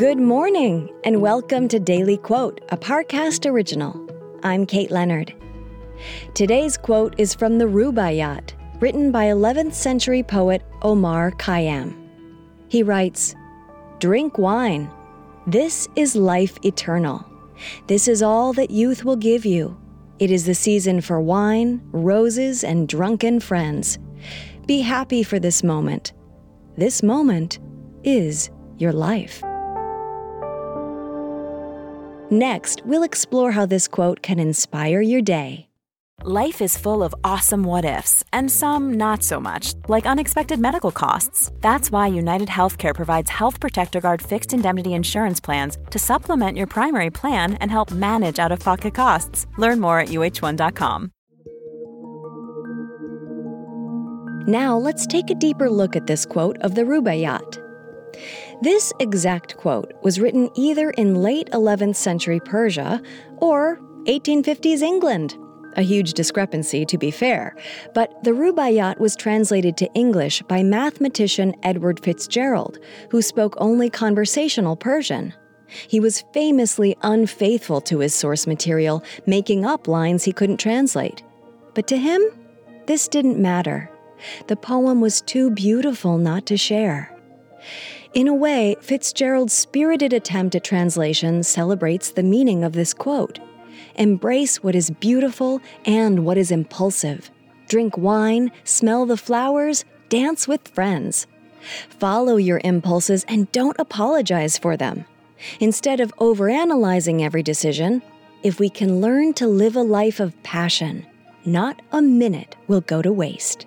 Good morning, and welcome to Daily Quote, a Parcast original. I'm Kate Leonard. Today's quote is from the Rubaiyat, written by 11th century poet Omar Khayyam. He writes Drink wine. This is life eternal. This is all that youth will give you. It is the season for wine, roses, and drunken friends. Be happy for this moment. This moment is your life. Next, we'll explore how this quote can inspire your day. Life is full of awesome what ifs, and some not so much, like unexpected medical costs. That's why United Healthcare provides Health Protector Guard fixed indemnity insurance plans to supplement your primary plan and help manage out of pocket costs. Learn more at uh1.com. Now, let's take a deeper look at this quote of the Rubaiyat. This exact quote was written either in late 11th century Persia or 1850s England. A huge discrepancy, to be fair, but the Rubaiyat was translated to English by mathematician Edward Fitzgerald, who spoke only conversational Persian. He was famously unfaithful to his source material, making up lines he couldn't translate. But to him, this didn't matter. The poem was too beautiful not to share. In a way, Fitzgerald's spirited attempt at translation celebrates the meaning of this quote. Embrace what is beautiful and what is impulsive. Drink wine, smell the flowers, dance with friends. Follow your impulses and don't apologize for them. Instead of overanalyzing every decision, if we can learn to live a life of passion, not a minute will go to waste.